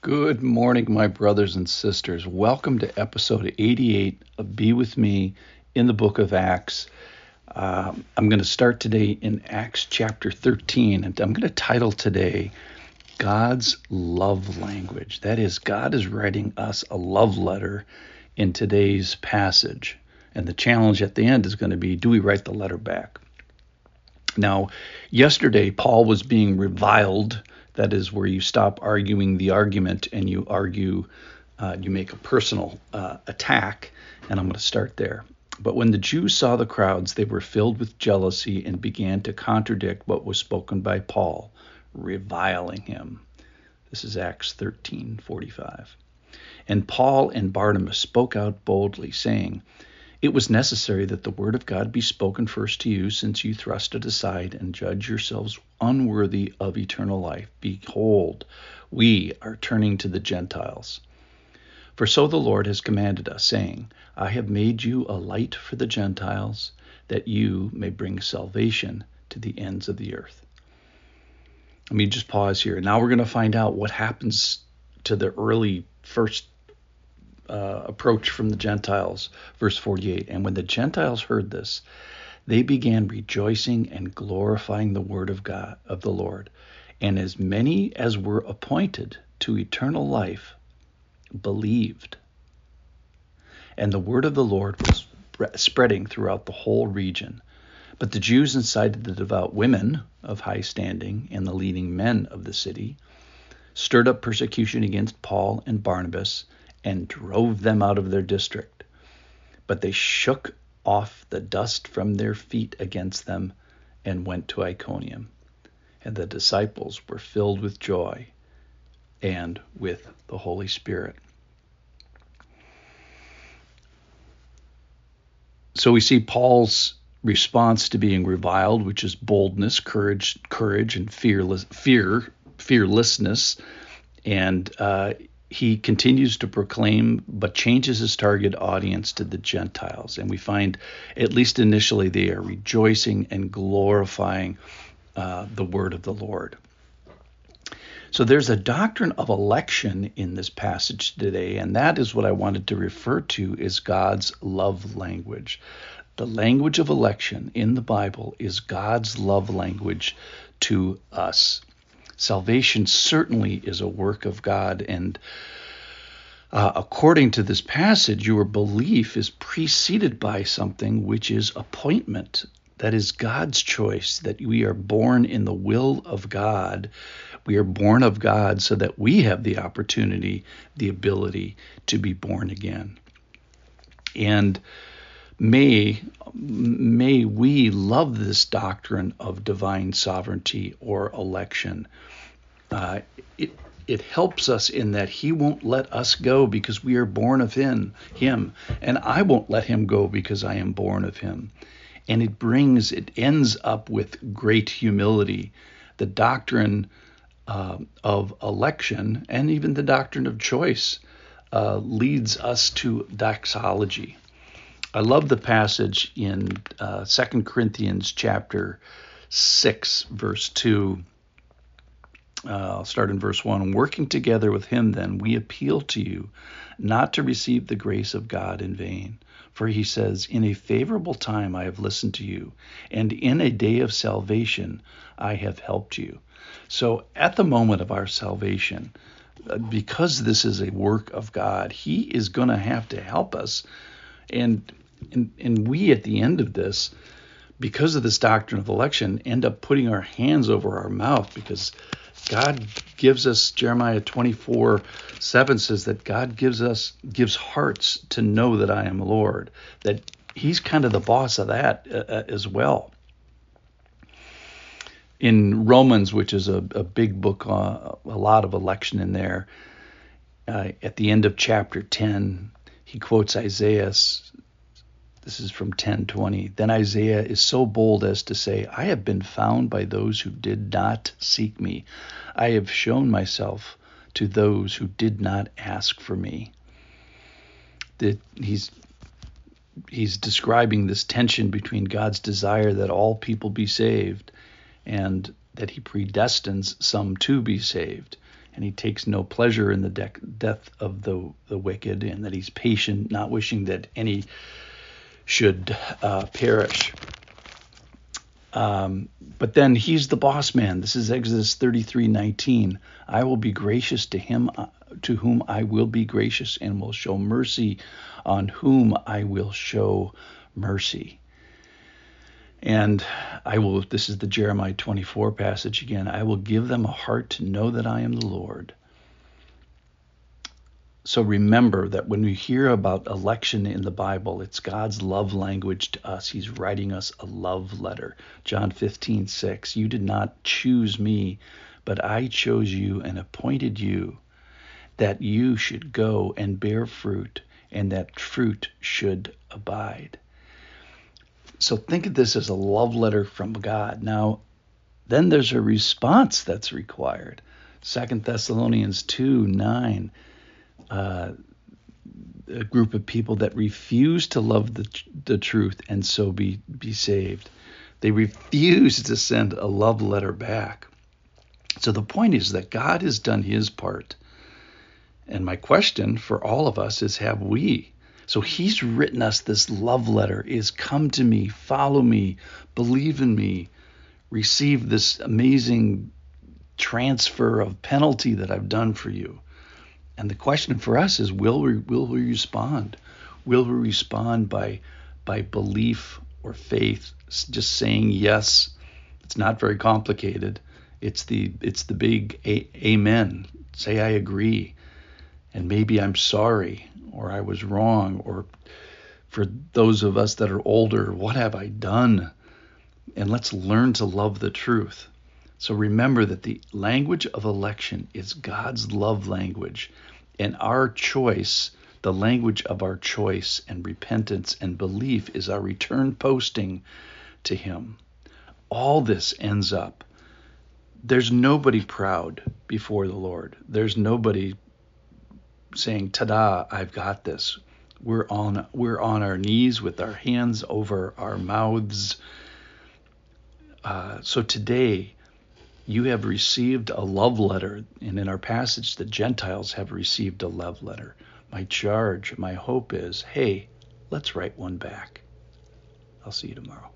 Good morning, my brothers and sisters. Welcome to episode 88 of Be With Me in the book of Acts. Um, I'm going to start today in Acts chapter 13, and I'm going to title today God's Love Language. That is, God is writing us a love letter in today's passage. And the challenge at the end is going to be do we write the letter back? Now, yesterday, Paul was being reviled that is where you stop arguing the argument and you argue, uh, you make a personal uh, attack. And I'm going to start there. But when the Jews saw the crowds, they were filled with jealousy and began to contradict what was spoken by Paul, reviling him. This is Acts 13:45. And Paul and Barnabas spoke out boldly, saying, it was necessary that the word of God be spoken first to you, since you thrust it aside and judge yourselves unworthy of eternal life. Behold, we are turning to the Gentiles. For so the Lord has commanded us, saying, I have made you a light for the Gentiles, that you may bring salvation to the ends of the earth. Let me just pause here. Now we're going to find out what happens to the early first uh, approach from the Gentiles. Verse 48 And when the Gentiles heard this, they began rejoicing and glorifying the word of God, of the Lord. And as many as were appointed to eternal life believed. And the word of the Lord was spreading throughout the whole region. But the Jews incited the devout women of high standing and the leading men of the city, stirred up persecution against Paul and Barnabas, and drove them out of their district. But they shook off the dust from their feet against them and went to Iconium. And the disciples were filled with joy and with the Holy Spirit. So we see Paul's response to being reviled, which is boldness, courage, courage, and fearless, fear, fearlessness, and uh, he continues to proclaim, but changes his target audience to the Gentiles. And we find, at least initially, they are rejoicing and glorifying uh, the word of the Lord. So there's a doctrine of election in this passage today, and that is what I wanted to refer to as God's love language. The language of election in the Bible is God's love language to us. Salvation certainly is a work of God, and uh, according to this passage, your belief is preceded by something which is appointment. That is God's choice, that we are born in the will of God. We are born of God so that we have the opportunity, the ability to be born again. And may may we love this doctrine of divine sovereignty or election. Uh, it it helps us in that he won't let us go because we are born of him him and I won't let him go because I am born of him. And it brings it ends up with great humility. The doctrine uh, of election and even the doctrine of choice uh, leads us to doxology. I love the passage in uh, 2 Corinthians chapter 6, verse 2. Uh, I'll start in verse 1. Working together with him, then, we appeal to you not to receive the grace of God in vain. For he says, In a favorable time I have listened to you, and in a day of salvation I have helped you. So at the moment of our salvation, uh, because this is a work of God, he is going to have to help us and, and and we at the end of this, because of this doctrine of election, end up putting our hands over our mouth because God gives us Jeremiah 24 7 says that God gives us gives hearts to know that I am Lord. That He's kind of the boss of that uh, uh as well. In Romans, which is a, a big book, uh, a lot of election in there. Uh, at the end of chapter 10, he quotes Isaiah. This is from 10:20. Then Isaiah is so bold as to say, "I have been found by those who did not seek me. I have shown myself to those who did not ask for me." That he's he's describing this tension between God's desire that all people be saved and that he predestines some to be saved and he takes no pleasure in the de- death of the, the wicked, and that he's patient, not wishing that any should uh, perish. Um, but then he's the boss man. This is Exodus 33:19. I will be gracious to him uh, to whom I will be gracious, and will show mercy on whom I will show mercy. And I will, this is the Jeremiah 24 passage again. I will give them a heart to know that I am the Lord. So remember that when we hear about election in the Bible, it's God's love language to us. He's writing us a love letter. John 15, 6. You did not choose me, but I chose you and appointed you that you should go and bear fruit, and that fruit should abide. So think of this as a love letter from God. Now, then there's a response that's required. Second Thessalonians 2 9. Uh, a group of people that refuse to love the, the truth and so be, be saved. They refuse to send a love letter back. So the point is that God has done his part. And my question for all of us is have we? So he's written us this love letter is come to me, follow me, believe in me, receive this amazing transfer of penalty that I've done for you. And the question for us is will we will we respond? Will we respond by by belief or faith, just saying yes? It's not very complicated. It's the it's the big a- amen. Say I agree. And maybe I'm sorry or I was wrong, or for those of us that are older, what have I done? And let's learn to love the truth. So remember that the language of election is God's love language, and our choice, the language of our choice and repentance and belief, is our return posting to Him. All this ends up. There's nobody proud before the Lord. There's nobody saying, "Ta-da! I've got this." We're on we're on our knees with our hands over our mouths. Uh, so today, you have received a love letter, and in our passage, the Gentiles have received a love letter. My charge, my hope is, hey, let's write one back. I'll see you tomorrow.